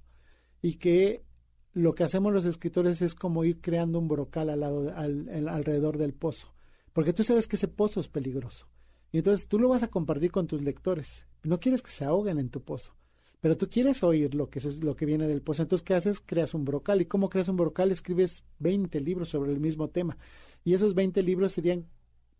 y que lo que hacemos los escritores es como ir creando un brocal al lado, al, alrededor del pozo, porque tú sabes que ese pozo es peligroso. Y entonces tú lo vas a compartir con tus lectores. No quieres que se ahoguen en tu pozo, pero tú quieres oír lo que, es, lo que viene del pozo. Entonces, ¿qué haces? Creas un brocal. ¿Y cómo creas un brocal? Escribes 20 libros sobre el mismo tema. Y esos 20 libros serían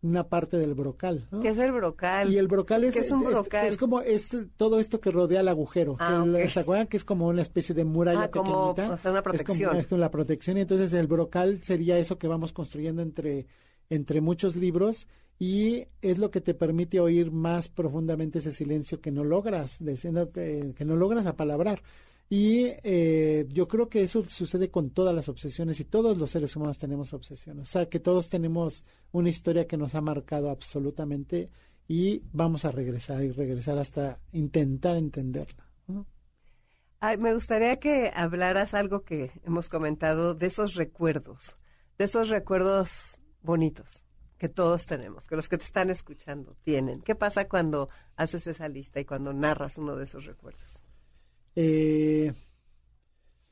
una parte del brocal. ¿no? ¿Qué es el brocal? Y el brocal es, es, un brocal? Es, como es todo esto que rodea el agujero. Ah, ¿Se acuerdan que es como una especie de muralla ah, como, pequeñita? O sea, una protección. Es como, la protección y entonces el brocal sería eso que vamos construyendo entre, entre muchos libros y es lo que te permite oír más profundamente ese silencio que no logras, diciendo que, que no logras apalabrar. Y eh, yo creo que eso sucede con todas las obsesiones y todos los seres humanos tenemos obsesiones. O sea, que todos tenemos una historia que nos ha marcado absolutamente y vamos a regresar y regresar hasta intentar entenderla. me gustaría que hablaras algo que hemos comentado de esos recuerdos, de esos recuerdos bonitos que todos tenemos, que los que te están escuchando tienen. ¿Qué pasa cuando haces esa lista y cuando narras uno de esos recuerdos? Eh,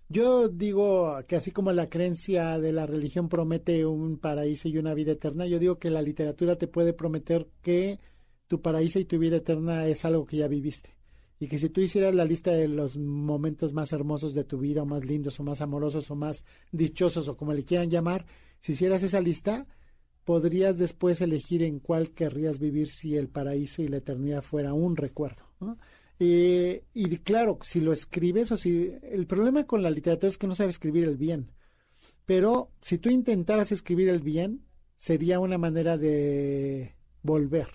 yo digo que así como la creencia de la religión promete un paraíso y una vida eterna, yo digo que la literatura te puede prometer que tu paraíso y tu vida eterna es algo que ya viviste. Y que si tú hicieras la lista de los momentos más hermosos de tu vida, o más lindos, o más amorosos, o más dichosos, o como le quieran llamar, si hicieras esa lista, podrías después elegir en cuál querrías vivir si el paraíso y la eternidad fuera un recuerdo. Eh, y claro, si lo escribes o si... El problema con la literatura es que no sabe escribir el bien. Pero si tú intentaras escribir el bien, sería una manera de volver.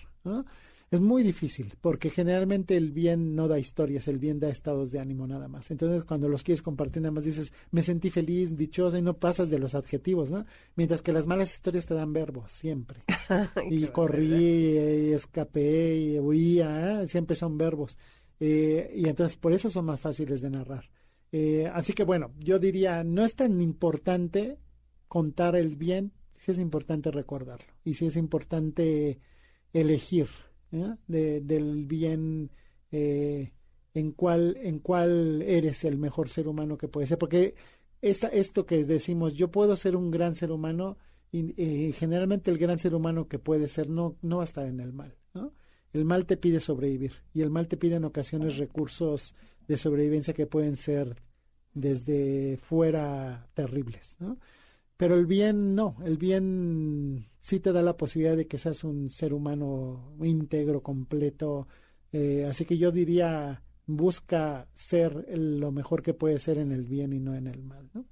Es muy difícil, porque generalmente el bien no da historias, el bien da estados de ánimo nada más. Entonces, cuando los quieres compartir, nada más dices, me sentí feliz, dichosa, y no pasas de los adjetivos, ¿no? Mientras que las malas historias te dan verbos, siempre. (laughs) y corrí, y escapé, y huía, ¿eh? siempre son verbos. Eh, y entonces por eso son más fáciles de narrar. Eh, así que bueno, yo diría, no es tan importante contar el bien, si es importante recordarlo y si es importante elegir ¿eh? del bien en cuál en cuál eres el mejor ser humano que puede ser, porque esta, esto que decimos, yo puedo ser un gran ser humano y, generalmente el gran ser humano que puede ser no, no va a estar en el mal. ¿no? El mal te pide sobrevivir y el mal te pide en ocasiones recursos de sobrevivencia que pueden ser desde fuera terribles, ¿no? Pero el bien no, el bien sí te da la posibilidad de que seas un ser humano íntegro, completo, eh, así que yo diría busca ser lo mejor que puede ser en el bien y no en el mal, ¿no?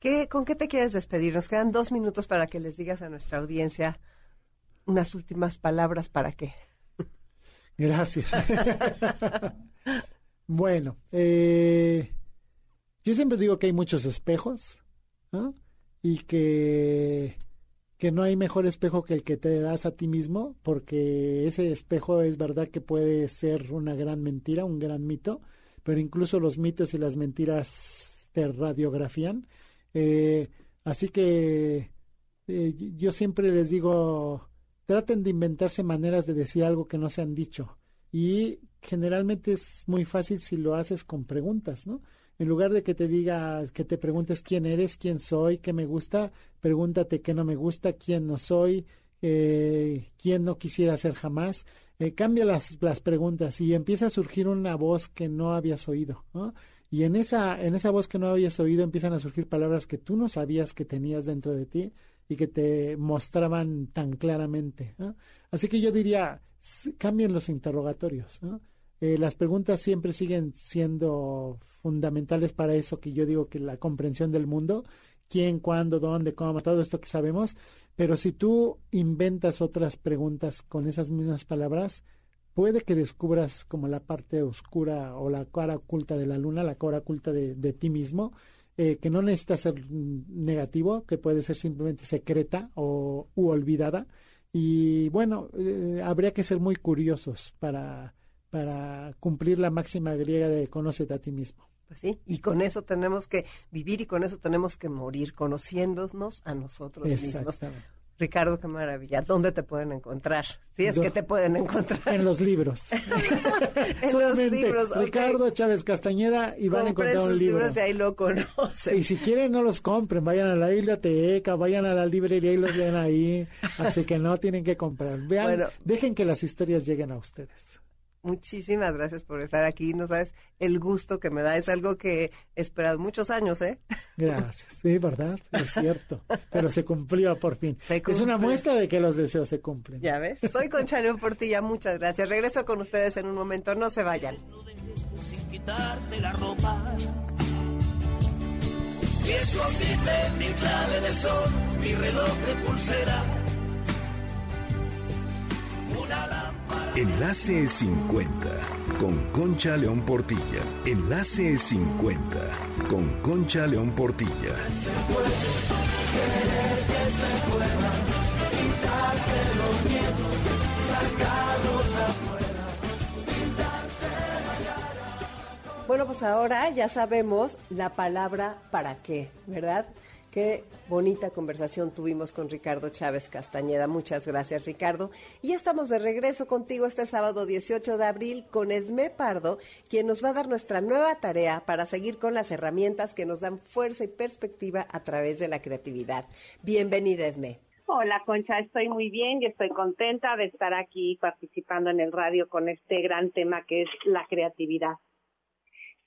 ¿Qué, ¿Con qué te quieres despedir? Nos quedan dos minutos para que les digas a nuestra audiencia unas últimas palabras para qué. Gracias. (laughs) bueno, eh, yo siempre digo que hay muchos espejos y que, que no hay mejor espejo que el que te das a ti mismo, porque ese espejo es verdad que puede ser una gran mentira, un gran mito, pero incluso los mitos y las mentiras te radiografían. Eh, así que eh, yo siempre les digo, traten de inventarse maneras de decir algo que no se han dicho. Y generalmente es muy fácil si lo haces con preguntas, ¿no? En lugar de que te diga, que te preguntes quién eres, quién soy, qué me gusta, pregúntate qué no me gusta, quién no soy, eh, quién no quisiera ser jamás. Eh, cambia las, las preguntas y empieza a surgir una voz que no habías oído, ¿no? Y en esa, en esa voz que no habías oído empiezan a surgir palabras que tú no sabías que tenías dentro de ti y que te mostraban tan claramente. Así que yo diría, cambien los interrogatorios. Eh, las preguntas siempre siguen siendo fundamentales para eso que yo digo que la comprensión del mundo, quién, cuándo, dónde, cómo, todo esto que sabemos, pero si tú inventas otras preguntas con esas mismas palabras, puede que descubras como la parte oscura o la cara oculta de la luna, la cara oculta de, de ti mismo, eh, que no necesita ser negativo, que puede ser simplemente secreta o u olvidada. Y bueno, eh, habría que ser muy curiosos para, para cumplir la máxima griega de conócete a ti mismo. Pues sí, y con eso tenemos que vivir y con eso tenemos que morir, conociéndonos a nosotros mismos. Ricardo, qué maravilla. ¿Dónde te pueden encontrar? Si es que te pueden encontrar. En los libros. (laughs) en los libros. Ricardo Chávez Castañeda y van a encontrar un libro. libros y ahí lo conocen. Y si quieren, no los compren. Vayan a la biblioteca, vayan a la librería y los leen ahí. Así que no tienen que comprar. Vean, dejen que las historias lleguen a ustedes. Muchísimas gracias por estar aquí. No sabes el gusto que me da. Es algo que he esperado muchos años, ¿eh? Gracias. Sí, ¿verdad? Es cierto. Pero se cumplió por fin. Es una muestra de que los deseos se cumplen. Ya ves. Soy Concha León Portilla. Muchas gracias. Regreso con ustedes en un momento. No se vayan. Sin quitarte la ropa. Mi escondite, mi clave de sol, mi reloj de pulsera. Enlace 50 con Concha León Portilla. Enlace 50 con Concha León Portilla. Bueno, pues ahora ya sabemos la palabra para qué, ¿verdad? Qué bonita conversación tuvimos con Ricardo Chávez Castañeda. Muchas gracias, Ricardo. Y estamos de regreso contigo este sábado 18 de abril con Edme Pardo, quien nos va a dar nuestra nueva tarea para seguir con las herramientas que nos dan fuerza y perspectiva a través de la creatividad. Bienvenida, Edme. Hola, Concha, estoy muy bien y estoy contenta de estar aquí participando en el radio con este gran tema que es la creatividad.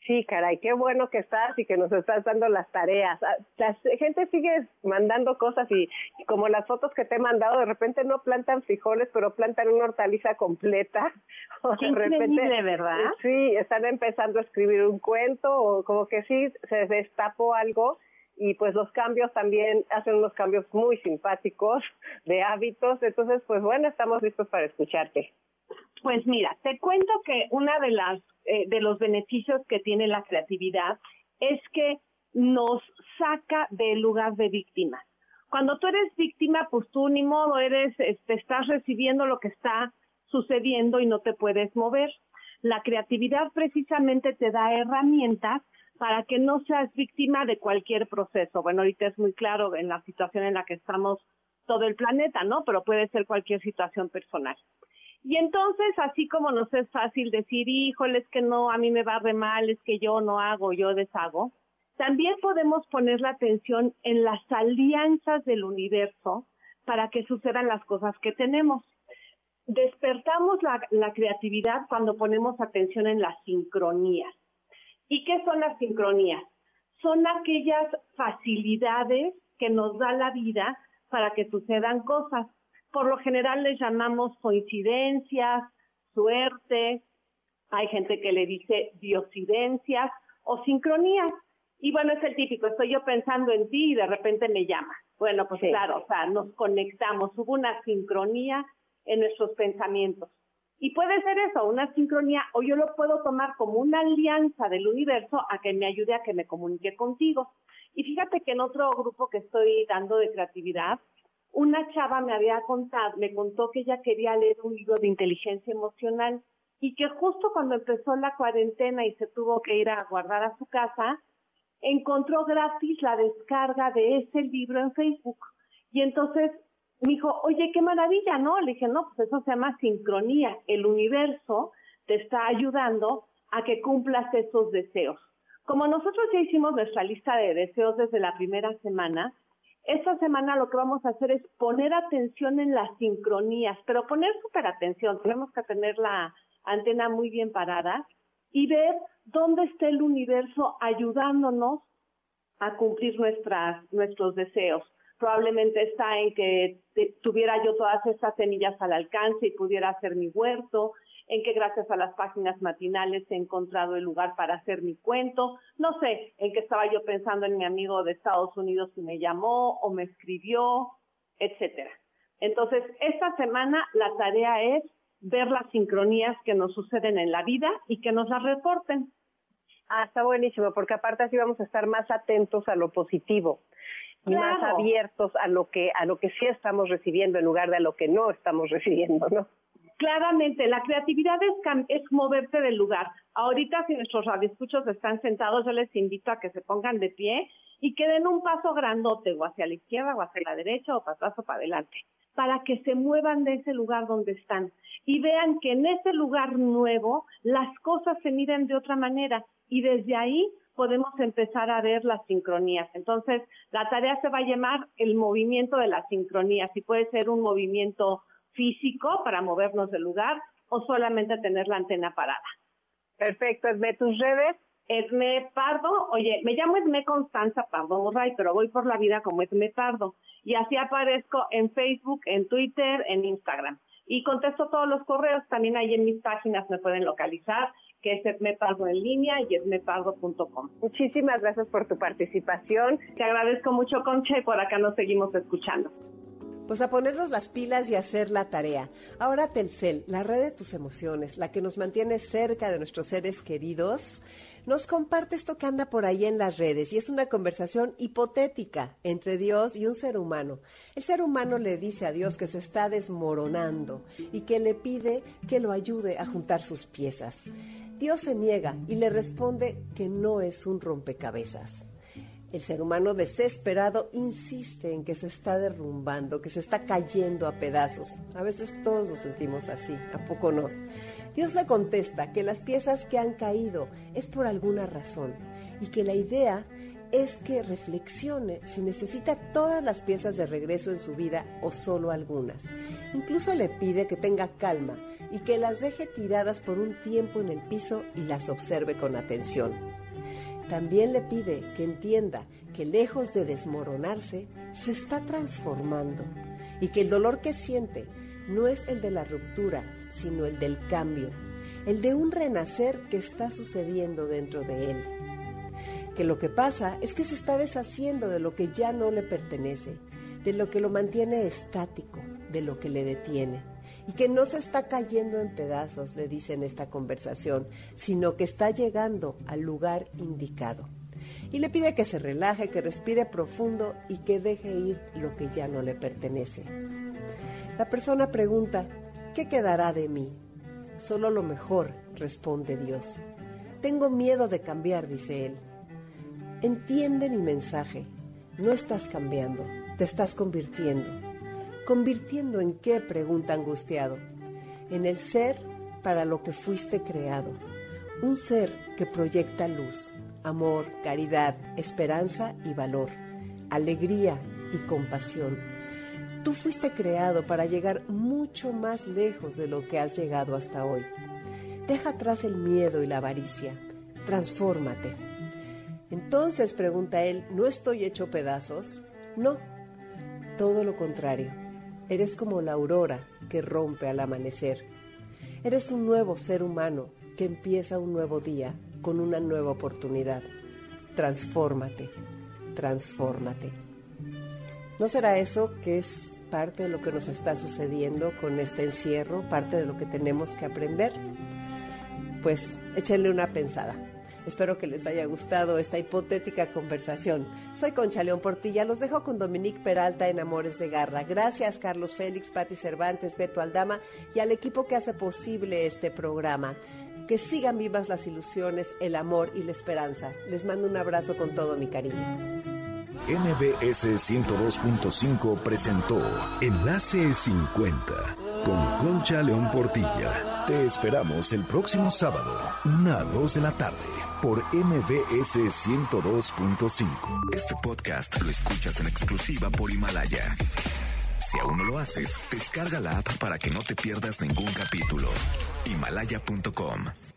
Sí, caray, qué bueno que estás y que nos estás dando las tareas. Ah, la gente sigue mandando cosas y, como las fotos que te he mandado, de repente no plantan frijoles, pero plantan una hortaliza completa. (laughs) O de repente, ¿verdad? Sí, están empezando a escribir un cuento o como que sí se destapó algo y pues los cambios también hacen unos cambios muy simpáticos de hábitos. Entonces, pues bueno, estamos listos para escucharte. Pues mira, te cuento que una de las eh, de los beneficios que tiene la creatividad es que nos saca del lugar de víctima. Cuando tú eres víctima, pues tú ni modo eres, este, estás recibiendo lo que está sucediendo y no te puedes mover. La creatividad precisamente te da herramientas para que no seas víctima de cualquier proceso. Bueno, ahorita es muy claro en la situación en la que estamos todo el planeta, ¿no? Pero puede ser cualquier situación personal. Y entonces, así como nos es fácil decir, híjole, es que no, a mí me va re mal, es que yo no hago, yo deshago, también podemos poner la atención en las alianzas del universo para que sucedan las cosas que tenemos. Despertamos la, la creatividad cuando ponemos atención en las sincronías. ¿Y qué son las sincronías? Son aquellas facilidades que nos da la vida para que sucedan cosas por lo general les llamamos coincidencias, suerte, hay gente que le dice diosidencias o sincronías. Y bueno, es el típico, estoy yo pensando en ti y de repente me llama. Bueno, pues claro, o sea, nos conectamos, hubo una sincronía en nuestros pensamientos. Y puede ser eso, una sincronía, o yo lo puedo tomar como una alianza del universo a que me ayude a que me comunique contigo. Y fíjate que en otro grupo que estoy dando de creatividad, una chava me había contado, me contó que ella quería leer un libro de inteligencia emocional y que justo cuando empezó la cuarentena y se tuvo que ir a guardar a su casa, encontró gratis la descarga de ese libro en Facebook. Y entonces me dijo, oye, qué maravilla, ¿no? Le dije, no, pues eso se llama sincronía. El universo te está ayudando a que cumplas esos deseos. Como nosotros ya hicimos nuestra lista de deseos desde la primera semana, esta semana lo que vamos a hacer es poner atención en las sincronías, pero poner súper atención. Tenemos que tener la antena muy bien parada y ver dónde está el universo ayudándonos a cumplir nuestras, nuestros deseos. Probablemente está en que tuviera yo todas estas semillas al alcance y pudiera hacer mi huerto, en que gracias a las páginas matinales he encontrado el lugar para hacer mi cuento, no sé, en que estaba yo pensando en mi amigo de Estados Unidos y me llamó o me escribió, etcétera. Entonces, esta semana la tarea es ver las sincronías que nos suceden en la vida y que nos las reporten. Ah, está buenísimo, porque aparte así vamos a estar más atentos a lo positivo y más abiertos a lo que a lo que sí estamos recibiendo en lugar de a lo que no estamos recibiendo, ¿no? Claramente, la creatividad es, es moverse del lugar. Ahorita, si nuestros radioescuchos están sentados, yo les invito a que se pongan de pie y que den un paso grandote, o hacia la izquierda, o hacia la derecha, o para atrás o para adelante, para que se muevan de ese lugar donde están y vean que en ese lugar nuevo las cosas se miran de otra manera y desde ahí podemos empezar a ver las sincronías. Entonces, la tarea se va a llamar el movimiento de las sincronías y puede ser un movimiento físico para movernos del lugar o solamente tener la antena parada. Perfecto, Esme, tus redes. Esme Pardo, oye, me llamo Esme Constanza Pardo Morray, pero voy por la vida como Esme Pardo. Y así aparezco en Facebook, en Twitter, en Instagram. Y contesto todos los correos, también ahí en mis páginas me pueden localizar, que es Esmepardo en línea y esmepardo.com. Muchísimas gracias por tu participación. Te agradezco mucho, Concha, y por acá nos seguimos escuchando. Pues a ponernos las pilas y hacer la tarea. Ahora Telcel, la red de tus emociones, la que nos mantiene cerca de nuestros seres queridos, nos comparte esto que anda por ahí en las redes y es una conversación hipotética entre Dios y un ser humano. El ser humano le dice a Dios que se está desmoronando y que le pide que lo ayude a juntar sus piezas. Dios se niega y le responde que no es un rompecabezas. El ser humano desesperado insiste en que se está derrumbando, que se está cayendo a pedazos. A veces todos nos sentimos así, ¿a poco no? Dios le contesta que las piezas que han caído es por alguna razón y que la idea es que reflexione si necesita todas las piezas de regreso en su vida o solo algunas. Incluso le pide que tenga calma y que las deje tiradas por un tiempo en el piso y las observe con atención. También le pide que entienda que lejos de desmoronarse, se está transformando y que el dolor que siente no es el de la ruptura, sino el del cambio, el de un renacer que está sucediendo dentro de él. Que lo que pasa es que se está deshaciendo de lo que ya no le pertenece, de lo que lo mantiene estático, de lo que le detiene y que no se está cayendo en pedazos, le dice en esta conversación, sino que está llegando al lugar indicado. Y le pide que se relaje, que respire profundo y que deje ir lo que ya no le pertenece. La persona pregunta, ¿qué quedará de mí? Solo lo mejor, responde Dios. Tengo miedo de cambiar, dice él. Entiende mi mensaje. No estás cambiando, te estás convirtiendo ¿Convirtiendo en qué? pregunta angustiado. En el ser para lo que fuiste creado. Un ser que proyecta luz, amor, caridad, esperanza y valor, alegría y compasión. Tú fuiste creado para llegar mucho más lejos de lo que has llegado hasta hoy. Deja atrás el miedo y la avaricia. Transfórmate. Entonces, pregunta él, ¿no estoy hecho pedazos? No, todo lo contrario. Eres como la aurora que rompe al amanecer. Eres un nuevo ser humano que empieza un nuevo día con una nueva oportunidad. Transfórmate, transfórmate. ¿No será eso que es parte de lo que nos está sucediendo con este encierro, parte de lo que tenemos que aprender? Pues échenle una pensada. Espero que les haya gustado esta hipotética conversación. Soy Concha León Portilla, los dejo con Dominique Peralta en Amores de Garra. Gracias Carlos Félix, Patti Cervantes, Beto Aldama y al equipo que hace posible este programa. Que sigan vivas las ilusiones, el amor y la esperanza. Les mando un abrazo con todo mi cariño. MBS 102.5 presentó Enlace 50 con Concha León Portilla. Te esperamos el próximo sábado, una a 2 de la tarde por MBS 102.5. Este podcast lo escuchas en exclusiva por Himalaya. Si aún no lo haces, descarga la app para que no te pierdas ningún capítulo. Himalaya.com